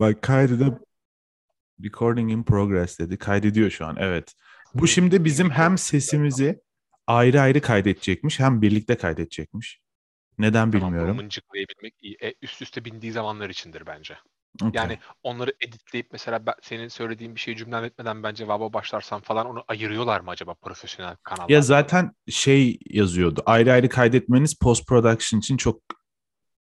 Bak kaydı recording in progress dedi. Kaydediyor şu an. Evet. Bu şimdi bizim hem sesimizi ayrı ayrı kaydedecekmiş hem birlikte kaydedecekmiş. Neden Tamam, bilmiyorum. bunu mıncıklayabilmek iyi. E, üst üste bindiği zamanlar içindir bence. Okey. Yani onları editleyip mesela ben, senin söylediğin bir şeyi cümlem etmeden ben cevaba başlarsam falan onu ayırıyorlar mı acaba profesyonel kanallar? Ya zaten şey yazıyordu. Ayrı ayrı kaydetmeniz post production için çok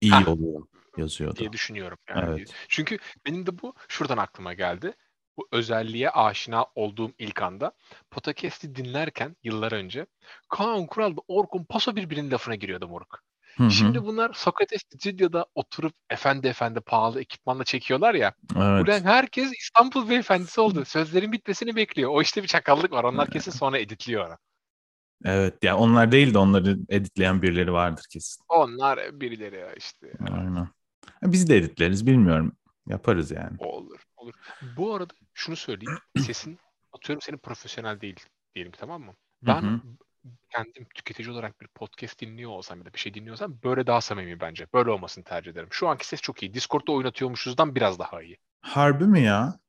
iyi Hah. oluyor yazıyordu. diye düşünüyorum. Yani. Evet. Çünkü benim de bu şuradan aklıma geldi. Bu özelliğe aşina olduğum ilk anda podcast'i dinlerken yıllar önce Kaan Kural da Orkun Paso birbirinin lafına giriyordu moruk. Şimdi bunlar Sokrates stüdyoda oturup efendi efendi pahalı ekipmanla çekiyorlar ya. evet. Ulan herkes İstanbul beyefendisi oldu. Sözlerin bitmesini bekliyor. O işte bir çakallık var. Onlar kesin sonra editliyor. onu. Evet. Ya onlar değil de onları editleyen birileri vardır kesin. Onlar birileri ya işte. Aynen. Biz de editleriz bilmiyorum. Yaparız yani. Olur, olur. Bu arada şunu söyleyeyim. Sesin atıyorum senin profesyonel değil diyelim tamam mı? Ben hı. kendim tüketici olarak bir podcast dinliyor olsam ya da bir şey dinliyorsam böyle daha samimi bence. Böyle olmasını tercih ederim. Şu anki ses çok iyi. Discord'da oynatıyormuşuzdan biraz daha iyi. Harbi mi ya?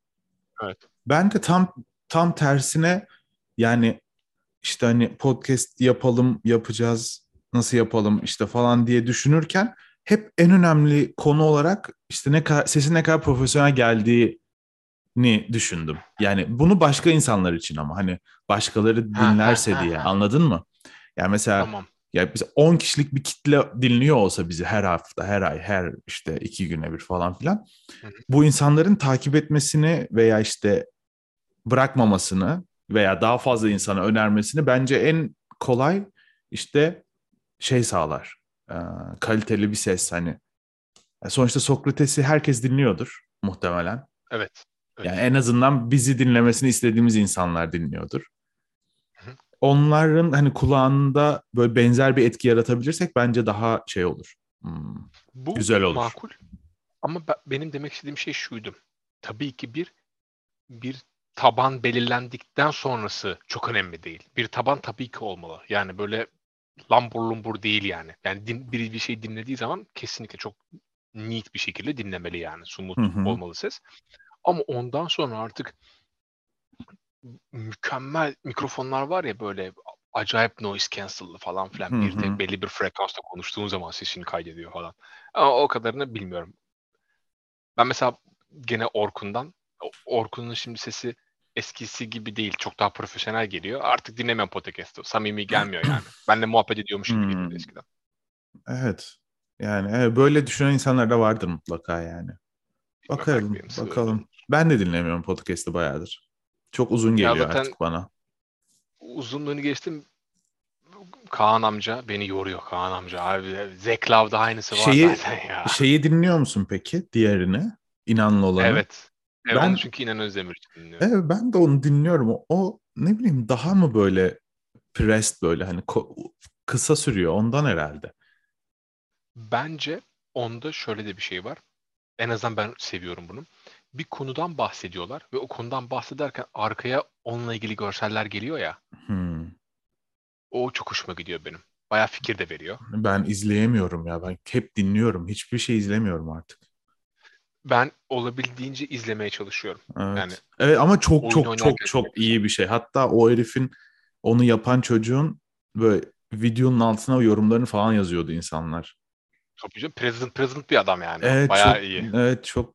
Evet. Ben de tam tam tersine yani işte hani podcast yapalım, yapacağız, nasıl yapalım işte falan diye düşünürken hep en önemli konu olarak işte ne kadar sesin ne kadar profesyonel geldiğini düşündüm. Yani bunu başka insanlar için ama hani başkaları ha, dinlerse ha, diye ha. anladın mı? Yani mesela Tamam. ya biz 10 kişilik bir kitle dinliyor olsa bizi her hafta, her ay, her işte iki güne bir falan filan. Hı. Bu insanların takip etmesini veya işte bırakmamasını veya daha fazla insana önermesini bence en kolay işte şey sağlar. Ee, kaliteli bir ses hani. Sonuçta Sokrates'i herkes dinliyordur muhtemelen. Evet. evet. Yani en azından bizi dinlemesini istediğimiz insanlar dinliyordur. Hı hı. Onların hani kulağında böyle benzer bir etki yaratabilirsek bence daha şey olur. Hmm, Bu güzel olur. makul. Ama be- benim demek istediğim şey şuydu. Tabii ki bir bir taban belirlendikten sonrası çok önemli değil. Bir taban tabii ki olmalı. Yani böyle lambur lumbur değil yani. Yani din, biri bir şey dinlediği zaman kesinlikle çok neat bir şekilde dinlemeli yani. Sumut Hı hı. olmalı ses. Ama ondan sonra artık mükemmel mikrofonlar var ya böyle acayip noise cancel'lı falan filan. Hı bir hı. tek belli bir frekansta konuştuğun zaman sesini kaydediyor falan. Ama o kadarını bilmiyorum. Ben mesela gene Orkun'dan Orkun'un şimdi sesi eskisi gibi değil. Çok daha profesyonel geliyor. Artık dinlemem podcast'ı. Samimi gelmiyor yani. Benle muhabbet ediyormuş gibi geliyordu Hmm. eskiden. Evet. Yani böyle düşünen insanlar da vardır mutlaka yani. Bakalım, bakalım. Ben de dinlemiyorum podcast'ı bayağıdır. Çok uzun Ya geliyor zaten- artık bana. Uzunluğunu geçtim. Kaan amca beni yoruyor Kaan amca. Abi Zeklav'da aynısı var Şeyi- zaten ya. Şeyi dinliyor musun peki? Diğerini? İnanlı olanı. Evet. Evet, Ben- çünkü İnan Özdemir dinliyorum. Evet ben de onu dinliyorum. O, o ne bileyim daha mı böyle pressed böyle hani kısa sürüyor ondan herhalde. Bence onda şöyle de bir şey var. En azından ben seviyorum bunu. Bir konudan bahsediyorlar ve o konudan bahsederken arkaya onunla ilgili görseller geliyor ya. Hmm. O çok hoşuma gidiyor benim. Bayağı fikir de veriyor. Ben izleyemiyorum ya. Ben hep dinliyorum. Hiçbir şey izlemiyorum artık. Ben olabildiğince izlemeye çalışıyorum. Evet. Yani evet ama çok çok çok çok iyi bir şey. Hatta o herifin onu yapan çocuğun böyle videonun altına yorumlarını falan yazıyordu insanlar. tabii canım president president bir adam yani. Evet Bayağı çok, iyi. Evet çok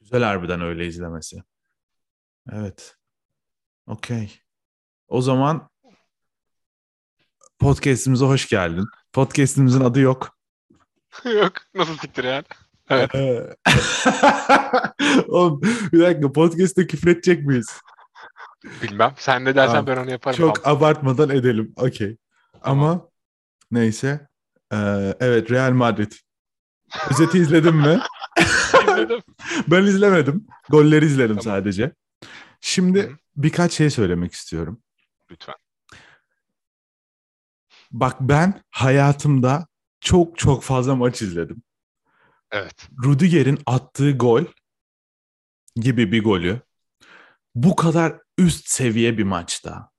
güzel harbiden öyle izlemesi. Evet. Okey. O zaman podcast'imize hoş geldin. Podcast'imizin adı yok. Yok. Nasıl siktir yani? Evet. Ee, Oğlum bir dakika podcast'te küfür edecek miyiz? Bilmem. Sen ne dersen Tamam. ben onu yaparım. Çok Tamam. abartmadan edelim. Okey. Ama neyse. Ee, evet Real Madrid. Özeti izledin mi? İzledim. Ben izlemedim. Golleri izledim Tamam. sadece. Şimdi Hı hı. birkaç şey söylemek istiyorum. Lütfen. Bak ben hayatımda çok çok fazla maç izledim. Evet. Rudiger'in attığı gol gibi bir golü bu kadar üst seviye bir maçta.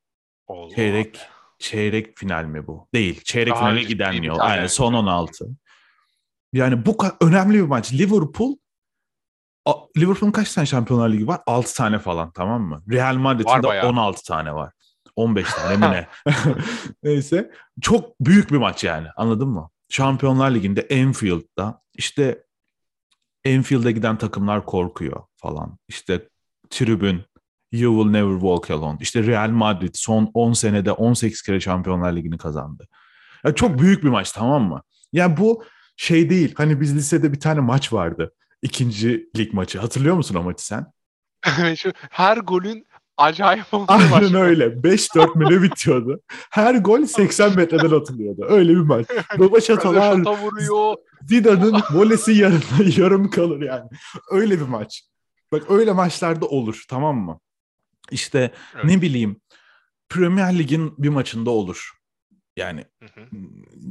Allah Çeyrek çeyrek final mi bu? Değil. Çeyrek Daha finale giden yol. Aynen son 16. Yani bu kadar önemli bir maç. Liverpool Liverpool'un kaç tane Şampiyonlar Ligi var? 6 tane falan tamam mı? Real Madrid'in de bayağı. 16 tane var. 15 tane mi ne? Neyse. Çok büyük bir maç yani anladın mı? Şampiyonlar Ligi'nde Enfield'da işte Enfield'e giden takımlar korkuyor falan. İşte tribün You will never walk alone. İşte Real Madrid son 10 senede 18 kere Şampiyonlar Ligi'ni kazandı. Ya çok büyük bir maç tamam mı? Ya bu şey değil. Hani biz lisede bir tane maç vardı. İkinci lig maçı. Hatırlıyor musun o maçı sen? Her golün acayip olduğu Aynen maç. öyle. 5-4 mü ne bitiyordu? Her gol 80 metreden atılıyordu. Öyle bir maç. Baba şatolar, Şata vuruyor. Volesi yarım, yarım kalır yani. Öyle bir maç. Bak öyle maçlarda olur tamam mı? İşte Evet. ne bileyim Premier Lig'in bir maçında olur. Yani Hı hı.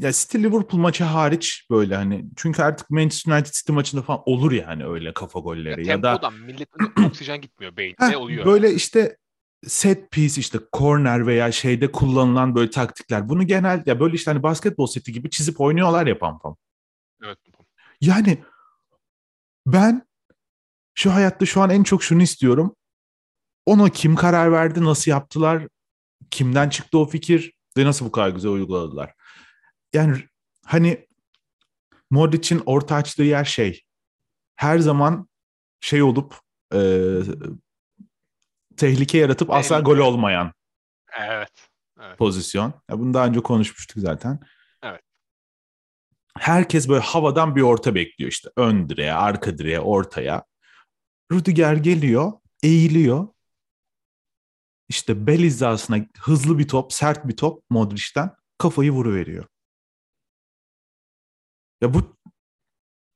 ya City Liverpool maçı hariç böyle hani çünkü artık Manchester United City maçında falan olur yani öyle kafa golleri ya, da Tempodan milletin oksijen gitmiyor beynine Heh, oluyor. böyle işte set piece işte corner veya şeyde kullanılan böyle taktikler. Bunu genel ya böyle işte hani basketbol seti gibi çizip oynuyorlar ya pam pam. Evet. Yani ben şu hayatta şu an en çok şunu istiyorum. Ona kim karar verdi, nasıl yaptılar, kimden çıktı o fikir ve nasıl bu kadar güzel uyguladılar. Yani hani Modric'in orta açtığı yer şey. Her zaman şey olup e, tehlike yaratıp asla Tehlike. gol olmayan Evet. Evet. pozisyon. Ya bunu daha önce konuşmuştuk zaten. Evet. Herkes böyle havadan bir orta bekliyor işte. Ön direğe, arka direğe, ortaya. Rüdiger geliyor, eğiliyor. İşte bel hizasına hızlı bir top, sert bir top Modric'ten kafayı vuruveriyor. Ya bu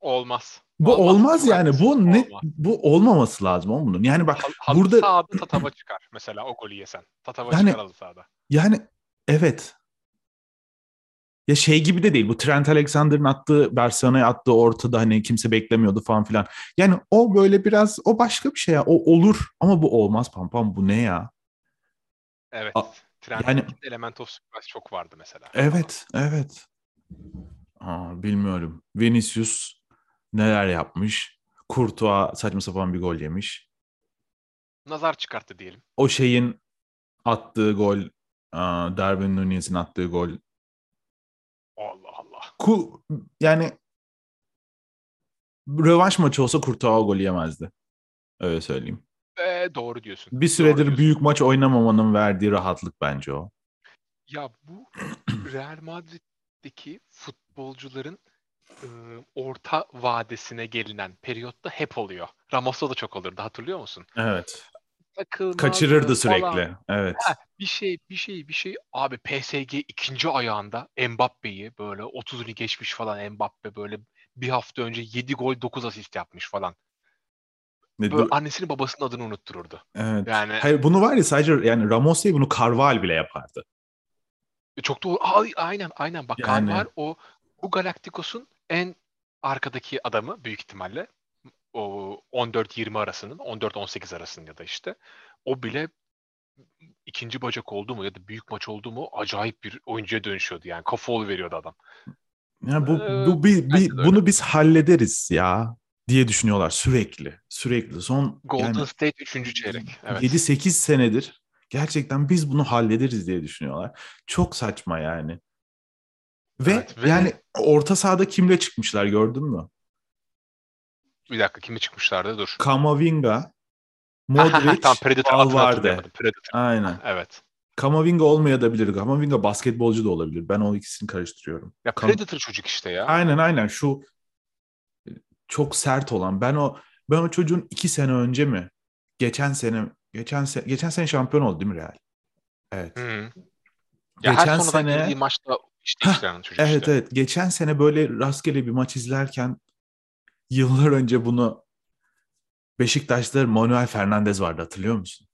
Olmaz. bu olmaz, Çok yani. Bu ne Olmaz. bu olmaması lazım oğlum bunun. Yani bak halı burada sahada tatava çıkar mesela o golü yesen. Tatava Yani- çıkar halı sahada. Yani evet. Ya şey gibi de değil. Bu Trent Alexander'ın attığı Barcelona'ya attığı ortada hani kimse beklemiyordu falan filan. Yani o böyle biraz o başka bir şey ya. O olur ama bu olmaz pam pam bu ne ya? Evet. A- yani- Element of Surprise çok vardı mesela. Evet, evet. Aa, bilmiyorum. Vinicius neler yapmış? Courtois saçma sapan bir gol yemiş. Nazar çıkarttı diyelim. O şeyin attığı gol, Darwin Nunez'in attığı gol Allah Allah. Ku yani rövanş maçı olsa Kurtağı o golü yemezdi. Öyle söyleyeyim. Ee, doğru diyorsun. Bir Doğru süredir diyorsun. büyük maç oynamamanın verdiği rahatlık bence o. Ya bu Real Madrid'deki futbolcuların e, orta vadesine gelinen periyotta hep oluyor. Ramos'ta da çok olurdu hatırlıyor musun? Evet. Takılmazdı Kaçırırdı sürekli. falan. Evet. Bir şey bir şey bir şey abi PSG ikinci ayağında Mbappe'yi böyle 30'unu geçmiş falan Mbappe böyle bir hafta önce 7 gol 9 asist yapmış falan. Ne- Böyle annesinin babasının adını unuttururdu. evet. Yani Hayır bunu var ya sadece yani Ramos değil bunu Carval bile yapardı. çok doğru. Ay, aynen aynen bak Yani- Carval o bu Galacticos'un en arkadaki adamı büyük ihtimalle o 14-20 arasının 14-18 arasının ya da işte o bile ikinci bacak oldu mu ya da büyük maç oldu mu acayip bir oyuncuya dönüşüyordu yani kafa veriyordu adam. Yani bu, Ee, bu de öyle. bunu biz hallederiz ya diye düşünüyorlar sürekli. Sürekli. Son Golden yani State 3. çeyrek. Evet. 7-8 senedir gerçekten biz bunu hallederiz diye düşünüyorlar. Çok saçma yani. Ve, Evet, ve- yani orta sahada kimle çıkmışlar gördün mü? Bir dakika kimi çıkmışlardı dur. Kamavinga, Modric, Tam Predator Valverde. Predator. Aynen. Evet. Kamavinga olmayabilir. Kamavinga basketbolcu da olabilir. Ben o ikisini karıştırıyorum. Ya Kam- Predator çocuk işte ya. Aynen aynen şu çok sert olan. Ben o ben o çocuğun iki sene önce mi? Geçen sene geçen sene geçen sene şampiyon oldu değil mi Real? Evet. Hı. Ya her Geçen sonradan sene- maçta işte değiştiren çocuk Evet işte. evet. Geçen sene böyle rastgele bir maç izlerken yıllar önce bunu Beşiktaş'ta Manuel Fernandez vardı hatırlıyor musun?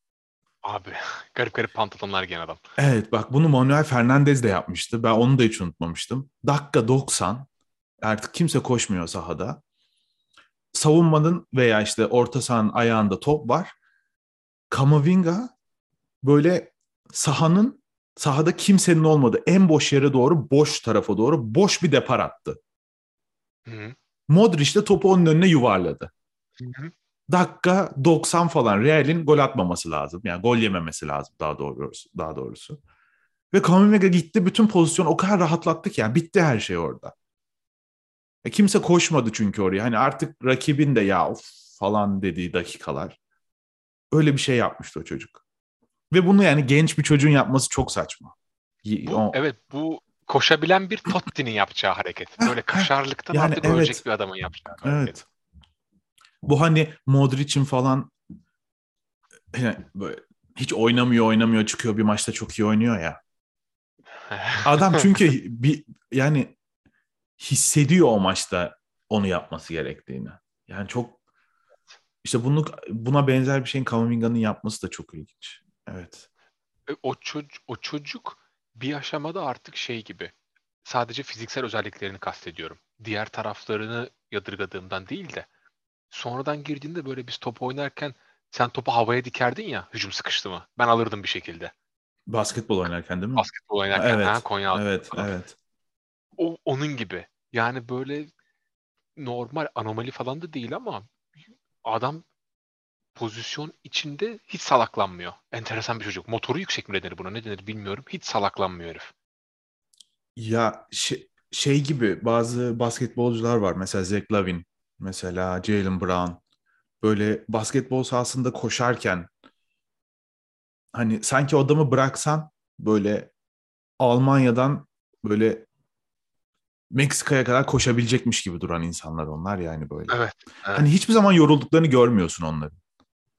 Abi garip garip pantolonlar giyen adam. Evet bak bunu Manuel Fernandez de yapmıştı. Ben onu da hiç unutmamıştım. Dakika 90 artık kimse koşmuyor sahada. Savunmanın veya işte orta sahanın ayağında top var. Kamavinga böyle sahanın sahada kimsenin olmadığı en boş yere doğru boş tarafa doğru boş bir depar attı. Hı. Modric de topu onun önüne yuvarladı. Hı. dakika 90 falan Real'in gol atmaması lazım. Yani gol yememesi lazım daha doğrusu. Daha doğrusu. Ve Kamavinga gitti bütün pozisyon o kadar rahatlattı ki yani bitti her şey orada. E kimse koşmadı çünkü oraya. Hani artık rakibin de ya of falan dediği dakikalar. Öyle bir şey yapmıştı o çocuk. Ve bunu yani genç bir çocuğun yapması çok saçma. Bu, o... Evet bu koşabilen bir Totti'nin yapacağı hareket. Böyle kaşarlıktan yani artık evet. ölecek bir adamın yapacağı hareket. Evet. Bu hani Modric'in falan yani böyle hiç oynamıyor oynamıyor çıkıyor bir maçta çok iyi oynuyor ya. Adam çünkü bir yani hissediyor o maçta onu yapması gerektiğini. Yani çok işte bunu buna benzer bir şeyin Kamavinga'nın yapması da çok ilginç. Evet. E, o çocuk o çocuk bir aşamada artık şey gibi. Sadece fiziksel özelliklerini kastediyorum. Diğer taraflarını yadırgadığımdan değil de sonradan girdiğinde böyle biz top oynarken sen topu havaya dikerdin ya hücum sıkıştı mı? Ben alırdım bir şekilde. Basketbol oynarken değil mi? Basketbol oynarken evet, ha, Konya Evet, evet. O, onun gibi. Yani böyle normal anomali falan da değil ama adam pozisyon içinde hiç salaklanmıyor. Enteresan bir çocuk. Motoru yüksek mi denir buna ne denir bilmiyorum. Hiç salaklanmıyor herif. Ya şey, şey gibi bazı basketbolcular var. Mesela Zach Lavin, mesela Jalen Brown. Böyle basketbol sahasında koşarken hani sanki adamı bıraksan böyle Almanya'dan böyle Meksika'ya kadar koşabilecekmiş gibi duran insanlar onlar yani böyle. Evet, evet. Hani hiçbir zaman yorulduklarını görmüyorsun onların.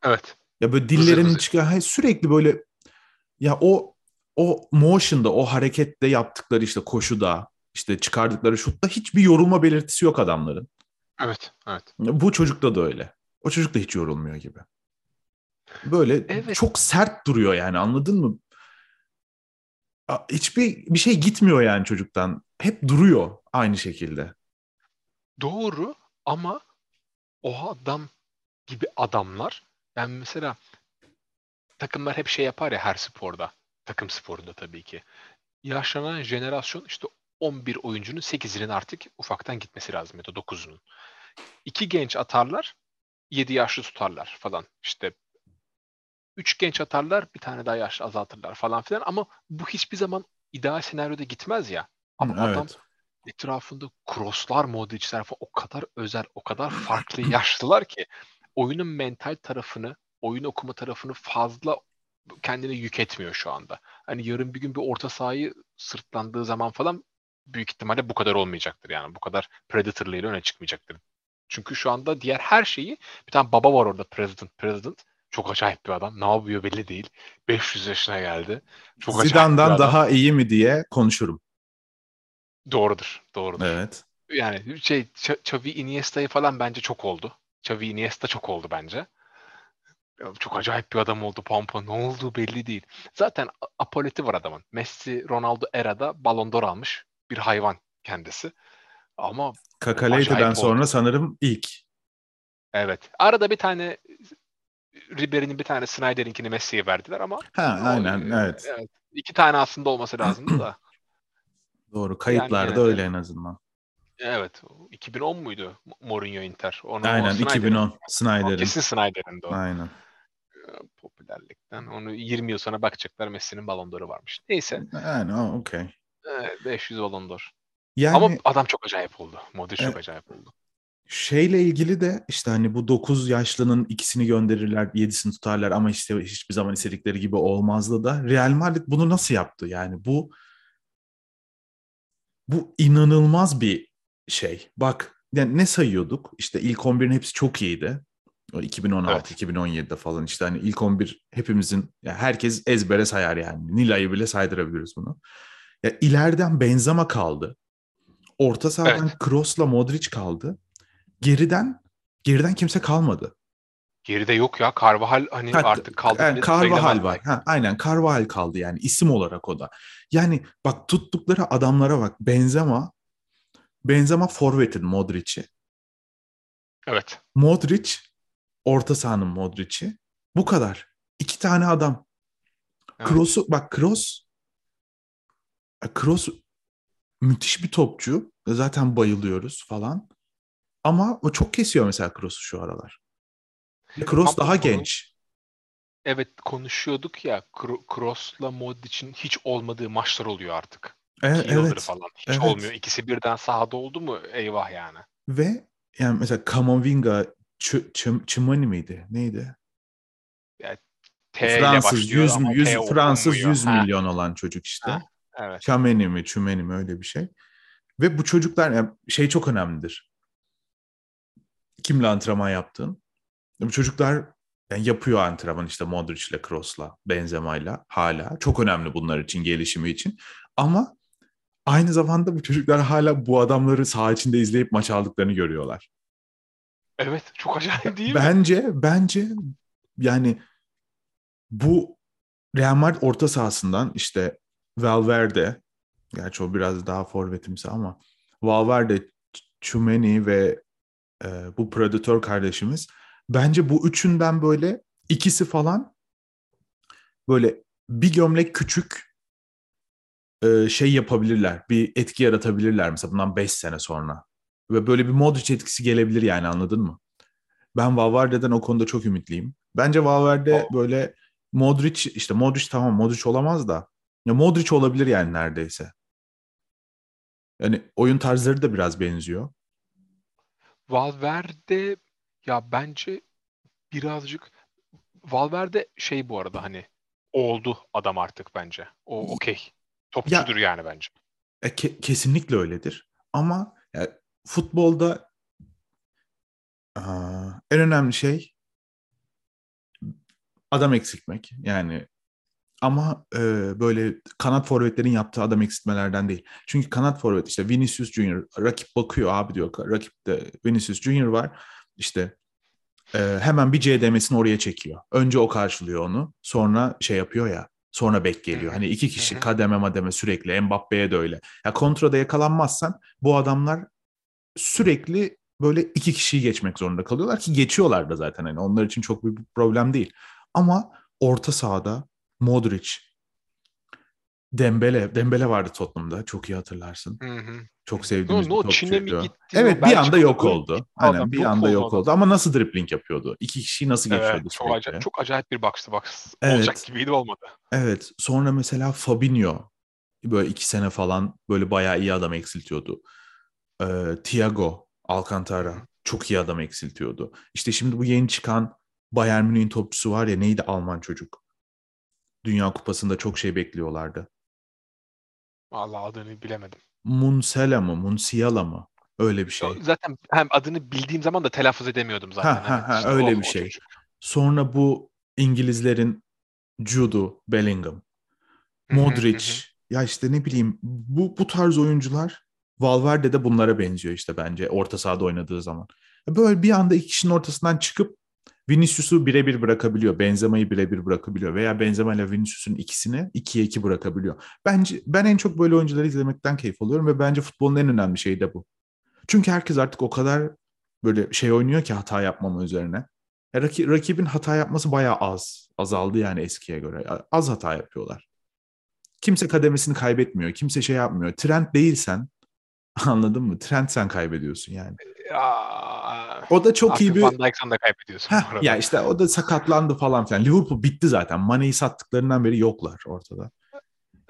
Evet. Ya böyle dillerinin çıkıyor. Sürekli böyle ya o o motion'da, o harekette yaptıkları işte koşuda, işte çıkardıkları şutta hiçbir yorulma belirtisi yok adamların. Evet, evet. Bu çocukta da öyle. O çocuk da hiç yorulmuyor gibi. Böyle evet. çok sert duruyor yani anladın mı? Hiçbir bir şey gitmiyor yani çocuktan. Hep duruyor aynı şekilde. Doğru ama o adam gibi adamlar yani mesela takımlar hep şey yapar ya her sporda. Takım sporunda tabii ki. Yaşlanan jenerasyon işte 11 oyuncunun 8'inin artık ufaktan gitmesi lazım ya da 9'unun. İki genç atarlar, 7 yaşlı tutarlar falan. İşte üç genç atarlar, bir tane daha yaşlı azaltırlar falan filan ama bu hiçbir zaman ideal senaryoda gitmez ya. Ama evet. adam etrafında crosslar, modric'ler falan o kadar özel, o kadar farklı yaşlılar ki oyunun mental tarafını, oyun okuma tarafını fazla kendine yük etmiyor şu anda. Hani yarın bir gün bir orta sahayı sırtlandığı zaman falan büyük ihtimalle bu kadar olmayacaktır yani. Bu kadar Predator'lığıyla öne çıkmayacaktır. Çünkü şu anda diğer her şeyi bir tane baba var orada President President. Çok acayip bir adam. Ne yapıyor belli değil. 500 yaşına geldi. Çok Zidane'dan daha iyi mi diye konuşurum. Doğrudur. Doğrudur. Evet. Yani şey Xavi Iniesta'yı falan bence çok oldu. Xavi Iniesta çok oldu bence. Çok acayip bir adam oldu Pampa. Ne olduğu belli değil. Zaten apoleti var adamın. Messi, Ronaldo erada Ballon d'Or almış bir hayvan kendisi. Ama Kakaleyte'den sonra sanırım ilk. Evet. Arada bir tane Ribery'nin bir tane Snyder'inkini Messi'ye verdiler ama ha, aynen o, evet. evet. İki tane aslında olması lazımdı da. Doğru. Kayıtlarda yani öyle en azından. Evet. 2010 muydu Mourinho Inter? Onu, Aynen Snyder'in. 2010 Snyder'in. Kesin Snyder'in de o. Aynen. Popülerlikten. Onu 20 yıl sonra bakacaklar Messi'nin Ballon d'Or'u varmış. Neyse. Yani okey. 500 Ballon d'Or. Yani, Ama adam çok acayip oldu. Modric çok acayip oldu. Şeyle ilgili de işte hani bu 9 yaşlının ikisini gönderirler, 7'sini tutarlar ama işte hiçbir zaman istedikleri gibi olmazdı da Real Madrid bunu nasıl yaptı? Yani bu bu inanılmaz bir şey. Bak yani ne sayıyorduk? İşte ilk 11'in hepsi çok iyiydi. 2016, evet. 2017'de falan işte hani ilk 11 hepimizin yani herkes ezbere sayar yani. Nila'yı bile saydırabiliriz bunu. Ya ileriden Benzema kaldı. Orta sahadan evet. Kroos'la Modric kaldı. Geriden geriden kimse kalmadı. Geride yok ya. Carvajal hani ha, artık kaldı. Yani Carvajal var. Ha, aynen Carvajal kaldı yani isim olarak o da. Yani bak tuttukları adamlara bak. Benzema Benzema forvetin Modric'i. Evet. Modric orta sahanın Modric'i. Bu kadar. İki tane adam. Evet. Kroos'u bak Kroos Kroos müthiş bir topçu. Zaten bayılıyoruz falan. Ama o çok kesiyor mesela Kroos'u şu aralar. Kroos daha genç. Evet konuşuyorduk ya Kro- Kroos'la Modric'in hiç olmadığı maçlar oluyor artık. E- evet. falan. Hiç evet. olmuyor. İkisi birden sahada oldu mu eyvah yani. Ve yani mesela Kamavinga Ç- Ç- Çimani miydi? Neydi? T ile Fransız başlıyor 100, ama 100 T Fransız okunmuyor. 100 Ha, milyon olan çocuk işte. Ha. Evet. Çameni mi, Çümeni mi öyle bir şey. Ve bu çocuklar yani şey çok önemlidir. Kimle antrenman yaptığın. Bu çocuklar yani yapıyor antrenman işte Modric'le, Kroos'la, Benzema'yla hala. Çok önemli bunlar için, gelişimi için. Ama aynı zamanda bu çocuklar hala bu adamları saha içinde izleyip maç aldıklarını görüyorlar. Evet çok acayip değil mi? Bence bence yani bu Real Madrid orta sahasından işte Valverde gerçi o biraz daha forvetimsi ama Valverde, Chumeni ve e, bu Predator kardeşimiz bence bu üçünden böyle ikisi falan böyle bir gömlek küçük e, şey yapabilirler. Bir etki yaratabilirler mesela bundan 5 sene sonra. Ve böyle bir Modric etkisi gelebilir yani anladın mı? Ben Valverde'den o konuda çok ümitliyim. Bence Valverde O- böyle Modric işte Modric tamam Modric olamaz da ya Modric olabilir yani neredeyse. Yani oyun tarzları da biraz benziyor. Valverde ya bence birazcık Valverde şey bu arada hani oldu adam artık bence. O okey. Topçudur yani bence. E, ke- kesinlikle öyledir. Ama ya, futbolda aa, en önemli şey adam eksiltmek. Yani ama e, böyle kanat forvetlerin yaptığı adam eksiltmelerden değil. Çünkü kanat forvet işte Vinicius Junior rakip bakıyor abi diyor rakipte Vinicius Junior var. İşte e, hemen bir CDM'sini oraya çekiyor. Önce o karşılıyor onu. Sonra şey yapıyor ya. Sonra bek geliyor. Hani iki kişi kademe mademe sürekli. Mbappe'ye de öyle. Ya kontrada yakalanmazsan bu adamlar sürekli böyle iki kişiyi geçmek zorunda kalıyorlar ki geçiyorlar da zaten. Hani onlar için çok büyük bir problem değil. Ama orta sahada Modric, Dembele, Dembele vardı Tottenham'da çok iyi hatırlarsın. Hı hı. Çok sevdiğimiz No, no, bir mi topçuydu. gitti, Evet bir anda yok oldu. Aynen adam, bir yok anda oldu yok oldu ama nasıl dribbling yapıyordu? İki kişiyi nasıl geçiyordu Evet, çok sürekli? acayip, çok acayip bir box to box Evet. olacak gibiydi olmadı. Evet. Sonra mesela Fabinho böyle iki sene falan böyle bayağı iyi adam eksiltiyordu. Ee, Thiago Alcantara çok iyi adam eksiltiyordu. İşte şimdi bu yeni çıkan Bayern Münih'in topçusu var ya neydi Alman çocuk? Dünya Kupası'nda çok şey bekliyorlardı. Vallahi adını bilemedim. Munsela mı? Munsiala mı? Öyle bir şey. Zaten hem adını bildiğim zaman da telaffuz edemiyordum zaten. Ha, ha, evet. ha, İşte öyle o- bir o şey. çocuk. Sonra bu İngilizlerin Jude Bellingham, Modric. Ya işte ne bileyim bu bu tarz oyuncular Valverde de bunlara benziyor işte bence orta sahada oynadığı zaman. Böyle bir anda iki kişinin ortasından çıkıp Vinicius'u birebir bırakabiliyor. Benzema'yı birebir bırakabiliyor. Veya Benzema ile Vinicius'un ikisini ikiye iki bırakabiliyor. Bence ben en çok böyle oyuncuları izlemekten keyif alıyorum ve bence futbolun en önemli şeyi de bu. Çünkü herkes artık o kadar böyle şey oynuyor ki hata yapmama üzerine. Ya raki- rakibin hata yapması bayağı az. Azaldı yani eskiye göre. Az hata yapıyorlar. Kimse kademesini kaybetmiyor. Kimse şey yapmıyor. Trend değilsen anladın mı? Trend sen kaybediyorsun yani. Ya, O da çok iyi bir... Van Dijk'san da kaybediyorsun. Heh, ya işte o da sakatlandı falan filan. Liverpool bitti zaten. Mane'yi sattıklarından beri yoklar ortada.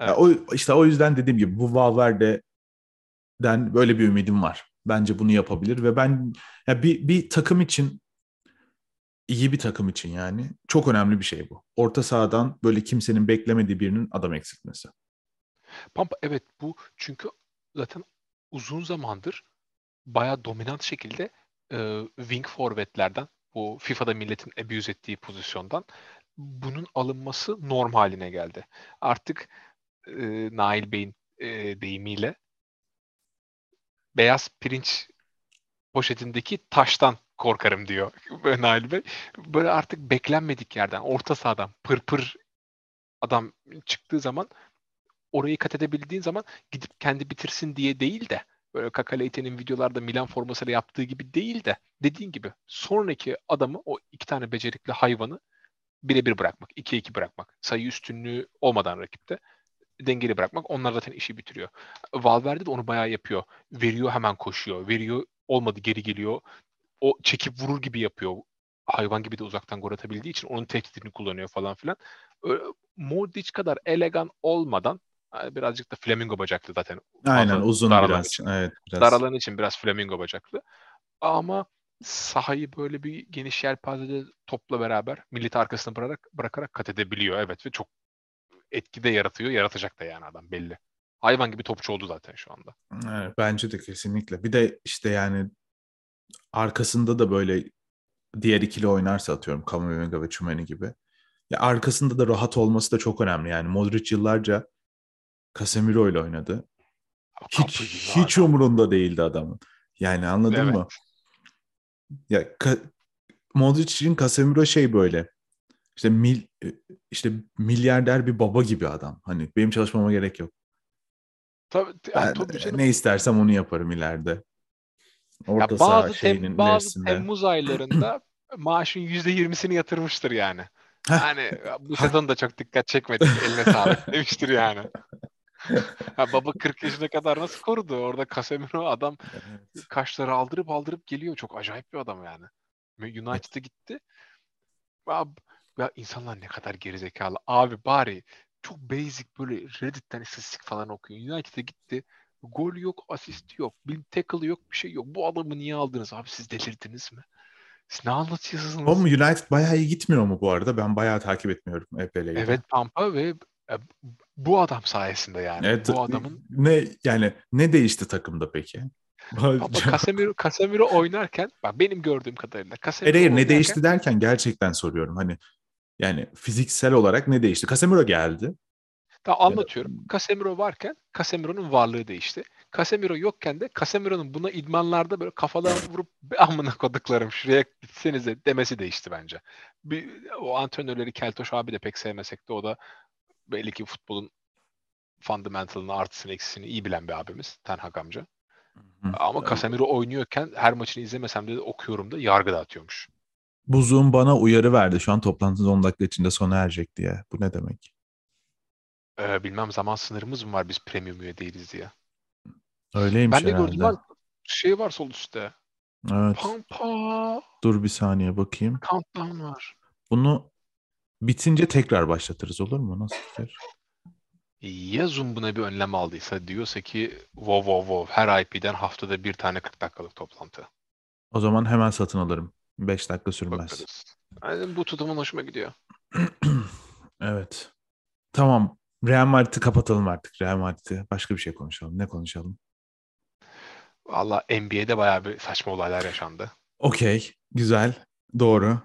Ya Evet. o işte o yüzden dediğim gibi bu Valverde'den böyle bir ümidim var. Bence bunu yapabilir ve ben ya bir bir takım için iyi bir takım için yani çok önemli bir şey bu. Orta sahadan böyle kimsenin beklemediği birinin adam eksiltmesi. Pampa evet bu çünkü zaten uzun zamandır bayağı dominant şekilde e, wing forvetlerden bu FIFA'da milletin abuse ettiği pozisyondan bunun alınması norm haline geldi. Artık e, Nail Bey'in e, deyimiyle beyaz pirinç poşetindeki taştan korkarım diyor Nail Bey. Böyle artık beklenmedik yerden, orta sahadan pırpır adam çıktığı zaman orayı kat edebildiğin zaman gidip kendi bitirsin diye değil de böyle Kakaleite'nin videolarda Milan formasıyla yaptığı gibi değil de dediğin gibi sonraki adamı o iki tane becerikli hayvanı birebir bırakmak, ikiye iki bırakmak. Sayı üstünlüğü olmadan rakipte dengeli bırakmak. Onlar zaten işi bitiriyor. Valverde de onu bayağı yapıyor. Veriyor hemen koşuyor. Veriyor olmadı geri geliyor. O çekip vurur gibi yapıyor. hayvan gibi de uzaktan gol atabildiği için onun tehditini kullanıyor falan filan. Öyle, Modric kadar elegan olmadan birazcık da flamingo bacaklı zaten. Aynen uzun biraz. Için. Evet, biraz. Daralan için biraz flamingo bacaklı. Ama sahayı böyle bir geniş yelpazede topla beraber millet arkasına bırakarak, bırakarak kat edebiliyor. Evet ve çok etki de yaratıyor. Yaratacak da yani adam belli. Hayvan gibi topçu oldu zaten şu anda. Evet, bence de kesinlikle. Bir de işte yani arkasında da böyle diğer ikili oynarsa atıyorum Kamavinga ve Chumeni gibi. Ya arkasında da rahat olması da çok önemli. Yani Modric yıllarca Casemiro ile oynadı. Hiç hiç umurunda değildi adamın. Yani anladın evet. mı? Ya Ka- Modric'in Casemiro şey böyle. İşte mil işte milyarder bir baba gibi adam. Hani benim çalışmama gerek yok. Tabii, ben, tabii canım. ne istersem onu yaparım ileride. Orta ya bazı tem, bazı Temmuz aylarında maaşın yüzde yirmisini yatırmıştır yani. hani bu sezon da çok dikkat çekmedi. Eline sağlık demiştir yani. Ha, baba 40 yaşına kadar nasıl korudu? Orada Casemiro adam evet. kaşları aldırıp aldırıp geliyor. Çok acayip bir adam yani. United'a gitti. Ya, ya insanlar ne kadar gerizekalı. Abi bari çok basic böyle Reddit'ten istatistik falan okuyor. United'a gitti. Gol yok, asist yok, bir tackle yok, bir şey yok. Bu adamı niye aldınız abi? Siz delirdiniz mi? Siz ne anlatıyorsunuz? Ama United bayağı iyi gitmiyor mu bu arada? Ben bayağı takip etmiyorum EPL'yi. Evet Pampa ve bu adam sayesinde yani. Evet, bu adamın ne yani ne değişti takımda peki? Ama Casemiro, Casemiro oynarken bak benim gördüğüm kadarıyla Casemiro Hayır, oynarken, ne değişti derken gerçekten soruyorum. Hani yani fiziksel olarak ne değişti? Casemiro geldi. Daha anlatıyorum. Casemiro varken Casemiro'nun varlığı değişti. Casemiro yokken de Casemiro'nun buna idmanlarda böyle kafalarını vurup amına koduklarım şuraya gitsenize demesi değişti bence. Bir, o antrenörleri Keltoş abi de pek sevmesek de o da belli ki futbolun fundamentalını, artısını, eksisini iyi bilen bir abimiz. Ten Hag amca. Hı. Ama Casemiro oynuyorken her maçını izlemesem de, okuyorum da yargı dağıtıyormuş. Buzun bana uyarı verdi. Şu an toplantınız 10 dakika içinde sona erecek diye. Bu ne demek? Ee, bilmem zaman sınırımız mı var biz premium üye değiliz diye. Öyleymiş Ben de gördüm var. Şey var sol üstte. Evet. Pampa. Dur bir saniye bakayım. Countdown var. Bunu bitince tekrar başlatırız olur mu? Nasıl fikir? Ya Zoom buna bir önlem aldıysa diyorsa ki wow wow wow her IP'den haftada bir tane 40 dakikalık toplantı. O zaman hemen satın alırım. 5 dakika sürmez. Bakarız. Yani bu tutumun hoşuma gidiyor. evet. Tamam. Real Madrid'i kapatalım artık. Real Madrid'i. Başka bir şey konuşalım. Ne konuşalım? Valla NBA'de bayağı bir saçma olaylar yaşandı. Okey. Güzel. Doğru.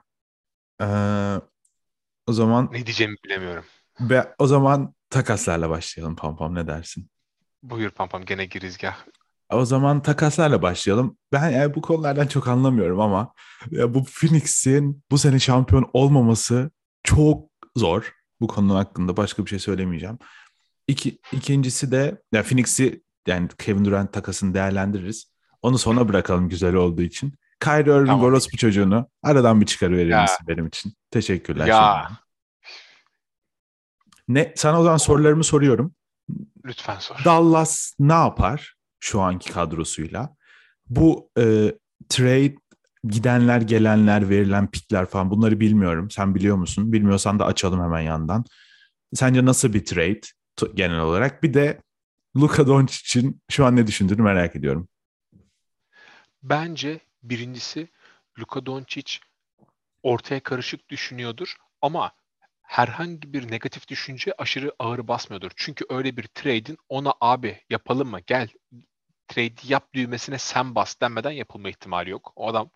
Ee, o zaman... Ne diyeceğimi bilemiyorum. Be, o zaman takaslarla başlayalım Pampam ne dersin? Buyur Pampam gene girizgah. O zaman takaslarla başlayalım. Ben yani bu konulardan çok anlamıyorum ama ya bu Phoenix'in bu sene şampiyon olmaması çok zor. Bu konu hakkında başka bir şey söylemeyeceğim. İki, ikincisi de ya Phoenix'i yani Kevin Durant takasını değerlendiririz. Onu sona bırakalım güzel olduğu için. Kyrie Irving tamam. orospu çocuğunu aradan bir çıkarıverir misin benim için? Teşekkürler. Ya. Şimdi. Ne, sana o zaman sorularımı soruyorum. Lütfen sor. Dallas ne yapar şu anki kadrosuyla? Bu e, trade gidenler, gelenler, verilen pikler falan bunları bilmiyorum. Sen biliyor musun? Bilmiyorsan da açalım hemen yandan. Sence nasıl bir trade genel olarak? Bir de Luka Doncic'in şu an ne düşündüğünü merak ediyorum. Bence birincisi Luka Doncic ortaya karışık düşünüyordur ama herhangi bir negatif düşünce aşırı ağır basmıyordur. Çünkü öyle bir trade'in ona abi yapalım mı gel trade yap düğmesine sen bas denmeden yapılma ihtimali yok. O adam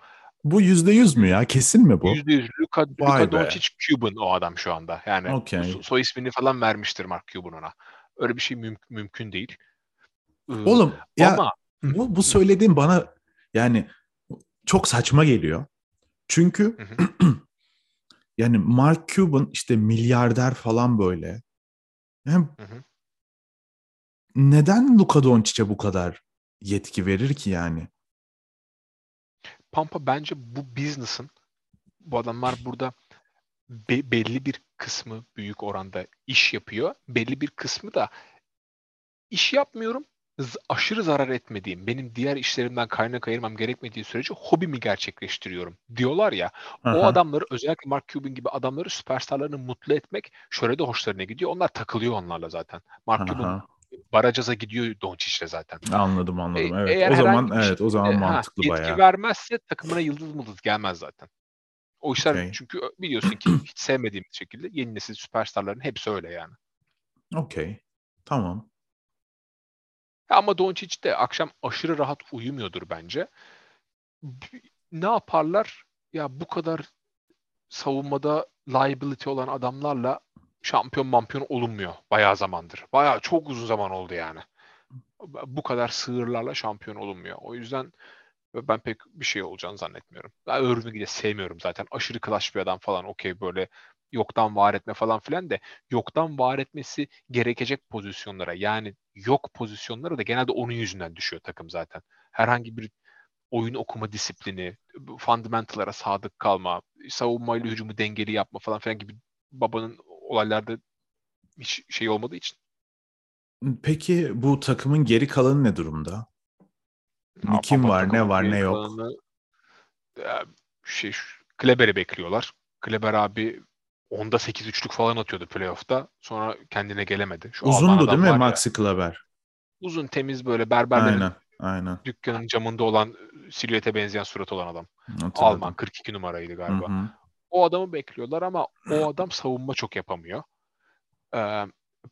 bu yüzde yüz mü ya? Kesin mi bu? Yüzde yüz. Luka, Luka Doncic Cuban o adam şu anda. Yani okay. soy ismini falan vermiştir Mark Cuban ona. Öyle bir şey müm- mümkün değil. Ee, Oğlum ya ama, bu, bu söylediğim bana yani çok saçma geliyor. Çünkü yani Mark Cuban işte milyarder falan böyle. Yani neden Luka Doncic'e bu kadar yetki verir ki yani? Pampa bence bu business'ın bu adamlar burada be, belli bir kısmı büyük oranda iş yapıyor. Belli bir kısmı da iş yapmıyorum aşırı zarar etmediğim, benim diğer işlerimden kaynak ayırmam gerekmediği sürece hobimi gerçekleştiriyorum diyorlar ya. O Aha. adamları özellikle Mark Cuban gibi adamları süperstarlarını mutlu etmek şöyle de hoşlarına gidiyor. Onlar takılıyor onlarla zaten. Mark Cuban Aha. baracaza gidiyor Doncic'le zaten. Anladım anladım. E- Evet. eğer o zaman bir evet o zaman ha, mantıklı yetki bayağı. vermezse takımına yıldız mıldız gelmez zaten. O işler Okey. çünkü biliyorsun ki hiç sevmediğim şekilde yeni nesil süperstarların hepsi öyle yani. Okey. Tamam. Ama Doncic de akşam aşırı rahat uyumuyordur bence. Ne yaparlar? Ya bu kadar savunmada liability olan adamlarla şampiyon mampiyon olunmuyor bayağı zamandır. Bayağı çok uzun zaman oldu yani. Bu kadar sığırlarla şampiyon olunmuyor. O yüzden ben pek bir şey olacağını zannetmiyorum. Ben Irving'i de sevmiyorum zaten. Aşırı clash bir adam falan. Okey böyle yoktan var etme falan filan de yoktan var etmesi gerekecek pozisyonlara yani yok pozisyonlara da genelde onun yüzünden düşüyor takım zaten. Herhangi bir oyun okuma disiplini, fundamental'lara sadık kalma, savunmayla hücumu dengeli yapma falan filan gibi babanın olaylarda hiç şey olmadığı için. Peki bu takımın geri kalanı ne durumda? Ya Kim var, ne var, ne yok? kalanı, şey, Kleber'i bekliyorlar. Kleber abi onda 8 üçlük falan atıyordu playoff'ta. Sonra kendine gelemedi. Şu Uzundu değil mi ya, Maxi Kleber? uzun temiz böyle berberlerin Aynen. Aynen. dükkanın camında olan silüete benzeyen surat olan adam. Hatırladım. Alman 42 numaraydı galiba. Hı hı. O adamı bekliyorlar ama o adam savunma çok yapamıyor. Ee,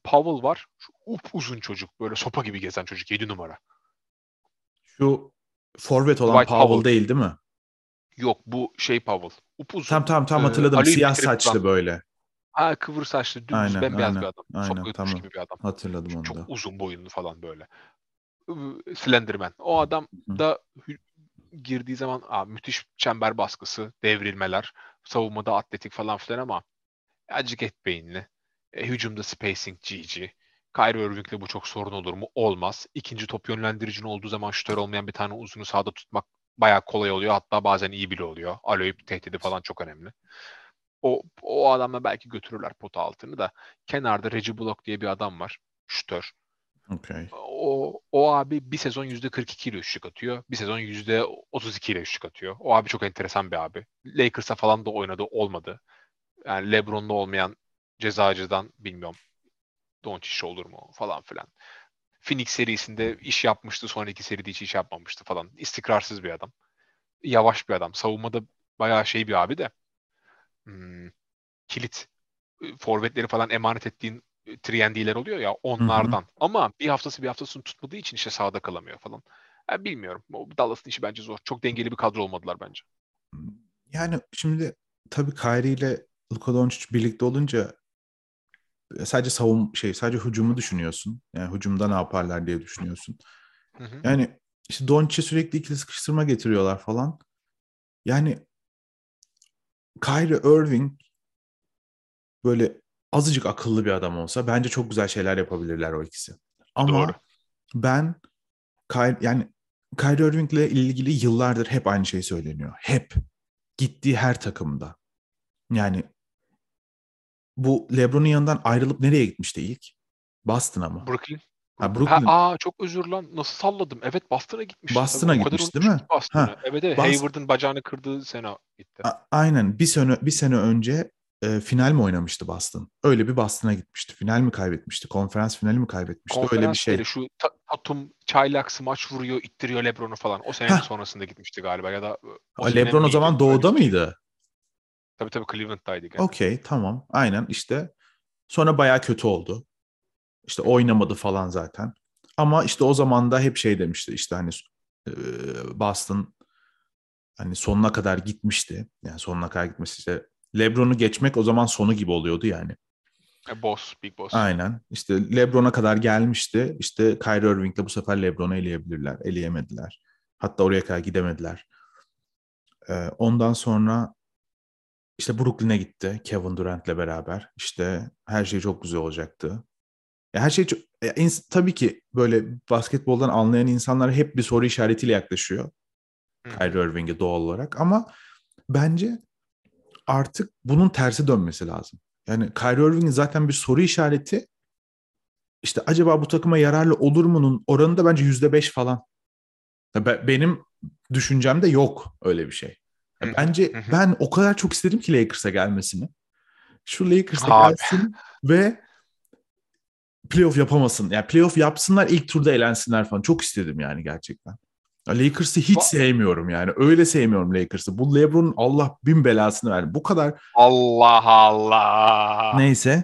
Powell var. Şu up uzun çocuk. Böyle sopa gibi gezen çocuk. 7 numara. Şu forvet olan Dwight Powell, Powell. değil değil mi? Yok bu şey Powell. Upuzun. Tam tam tam Ee, hatırladım. Ali'yi Siyah saçlı duran. böyle. Ha kıvır saçlı, dümdüz Aynen, bembeyaz aynen, bir adam. aynen, yutmuş tamam. gibi bir adam. Hatırladım Çok, onu çok da. uzun boyunlu falan böyle. Ee, Slenderman. O adam da girdiği zaman aa, müthiş çember baskısı, devrilmeler, savunmada atletik falan filan ama acık et beyinli. E, hücumda spacing GG. Kyrie Irving'le bu çok sorun olur mu? Olmaz. İkinci top yönlendiricin olduğu zaman şutör olmayan bir tane uzunu sahada tutmak bayağı kolay oluyor. Hatta bazen iyi bile oluyor. Aloyup tehdidi falan çok önemli. O, o adamla belki götürürler pota altını da. Kenarda Reggie Bullock diye bir adam var. Şutör. Okey. O, o abi bir sezon %42 ile üçlük atıyor. Bir sezon %32 ile üçlük atıyor. O abi çok enteresan bir abi. Lakers'a falan da oynadı olmadı. Yani LeBron'da olmayan cezacıdan bilmiyorum Doncic olur mu falan filan. Phoenix serisinde iş yapmıştı. Sonraki seride hiç iş yapmamıştı falan. İstikrarsız bir adam. Yavaş bir adam. Savunmada bayağı şey bir abi de. Hmm, kilit. Forvetleri falan emanet ettiğin 3 oluyor ya onlardan. Ama bir haftası bir haftasını tutmadığı için işte sahada kalamıyor falan. Ben bilmiyorum. O Dallas'ın işi bence zor. Çok dengeli bir kadro olmadılar bence. Yani şimdi tabii Kyrie ile Luka Doncic birlikte olunca e, sadece savun şey sadece hücumu düşünüyorsun. Yani hücumda ne yaparlar diye düşünüyorsun. Hı hı. Yani işte Doncic'e sürekli ikili sıkıştırma getiriyorlar falan. Yani Kyrie Irving böyle azıcık akıllı bir adam olsa bence çok güzel şeyler yapabilirler o ikisi. Ama Doğru. ben Kyrie, yani Kyrie Irving'le ilgili yıllardır hep aynı şey söyleniyor. Hep. Gittiği her takımda. Yani bu LeBron'un yanından ayrılıp nereye gitmişti ilk? Boston'a mı? Brooklyn. Ha, Brooklyn. Ha, aa çok özür lan. Nasıl salladım? Evet Boston'a gitmiş. Boston'a gitmiş, değil mi? Boston'ı. Ha, Evet evet. Bos- Hayward'ın bacağını kırdığı sene gitti. A- aynen. Bir sene bir sene önce e, final mi oynamıştı Boston? Öyle bir Boston'a gitmişti. Final mi kaybetmişti? Konferans finali mi kaybetmişti? Öyle bir Konferans şey. şu Ta- Tatum çaylak smaç vuruyor, ittiriyor LeBron'u falan. O Heh. sonrasında gitmişti galiba ya da o Ha, sene LeBron o zaman doğuda mıydı? Tabii tabii Cleveland'daydı gene. Okey tamam. Aynen işte. Sonra baya kötü oldu. İşte oynamadı falan zaten. Ama işte o zaman da hep şey demişti işte hani Boston hani sonuna kadar gitmişti. Yani sonuna kadar gitmesi işte LeBron'u geçmek o zaman sonu gibi oluyordu yani. E, boss, big boss. Aynen. İşte LeBron'a kadar gelmişti. İşte Kyrie Irving'le bu sefer LeBron'u eleyebilirler. Eleyemediler. Hatta oraya kadar gidemediler. Ee, ondan sonra işte Brooklyn'e gitti Kevin Durant'le beraber. İşte her şey çok güzel olacaktı. Ya her şey çok, ya ins- tabii ki böyle basketboldan anlayan insanlar hep bir soru işaretiyle yaklaşıyor. Kyrie Irving'e doğal olarak ama bence artık bunun tersi dönmesi lazım. Yani Kyrie Irving zaten bir soru işareti işte acaba bu takıma yararlı olur mu'nun oranı da bence yüzde beş falan. Benim düşüncemde yok öyle bir şey. Bence ben o kadar çok istedim ki Lakers'a gelmesini. Şu Lakers'a gelsin ve playoff yapamasın. Yani playoff yapsınlar ilk turda elensinler falan. Çok istedim yani gerçekten. Lakers'ı hiç sevmiyorum yani. Öyle sevmiyorum Lakers'ı. Bu LeBron Allah bin belasını verdi. Bu kadar. Allah Allah. Neyse.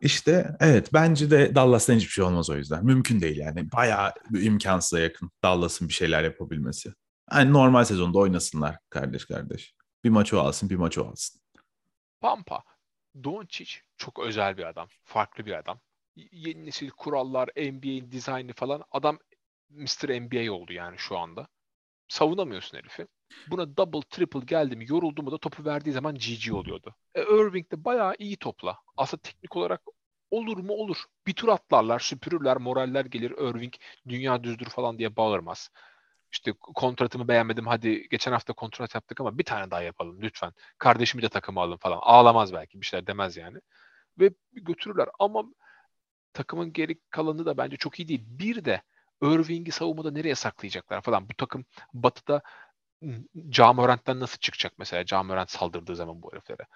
İşte evet bence de Dallas'tan hiçbir şey olmaz o yüzden. Mümkün değil yani. Bayağı imkansıza yakın Dallas'ın bir şeyler yapabilmesi. Yani normal sezonda oynasınlar kardeş kardeş. Bir maç o alsın bir maç o alsın. Pampa. Doncic çok özel bir adam. Farklı bir adam. Yeni nesil kurallar, NBA dizaynı falan. Adam Mr. NBA oldu yani şu anda. Savunamıyorsun herifi. Buna double triple geldi mi yoruldu mu da topu verdiği zaman GG oluyordu. E, Irving de bayağı iyi topla. Aslında teknik olarak olur mu olur. Bir tur atlarlar, süpürürler, moraller gelir. Irving dünya düzdür falan diye bağırmaz. İşte kontratımı beğenmedim hadi geçen hafta kontrat yaptık ama bir tane daha yapalım lütfen. Kardeşimi de takıma alın falan. Ağlamaz belki bir şeyler demez yani. Ve götürürler ama takımın geri kalanı da bence çok iyi değil. Bir de Irving'i savunmada nereye saklayacaklar falan. Bu takım batıda Camörent'ten nasıl çıkacak mesela? Camörent saldırdığı zaman bu heriflere.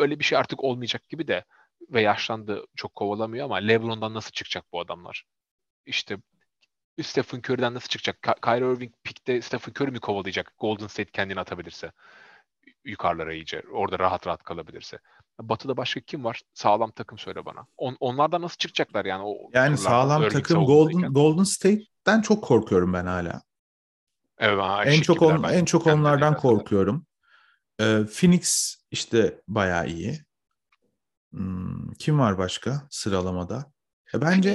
Öyle bir şey artık olmayacak gibi de ve yaşlandı çok kovalamıyor ama LeBron'dan nasıl çıkacak bu adamlar? İşte Stephen Curry'den nasıl çıkacak? Kyrie Irving pikte Stephen Curry mi kovalayacak? Golden State kendini atabilirse yukarılara iyice. Orada rahat rahat kalabilirse. Batı'da başka kim var? Sağlam takım söyle bana. On, onlardan nasıl çıkacaklar yani? O yani sağlam takım Golden Golden State'den çok korkuyorum ben hala. Evet, en çok on, en çok onlardan korkuyorum. Ee, Phoenix işte bayağı iyi. Hmm, kim var başka sıralamada? Ya bence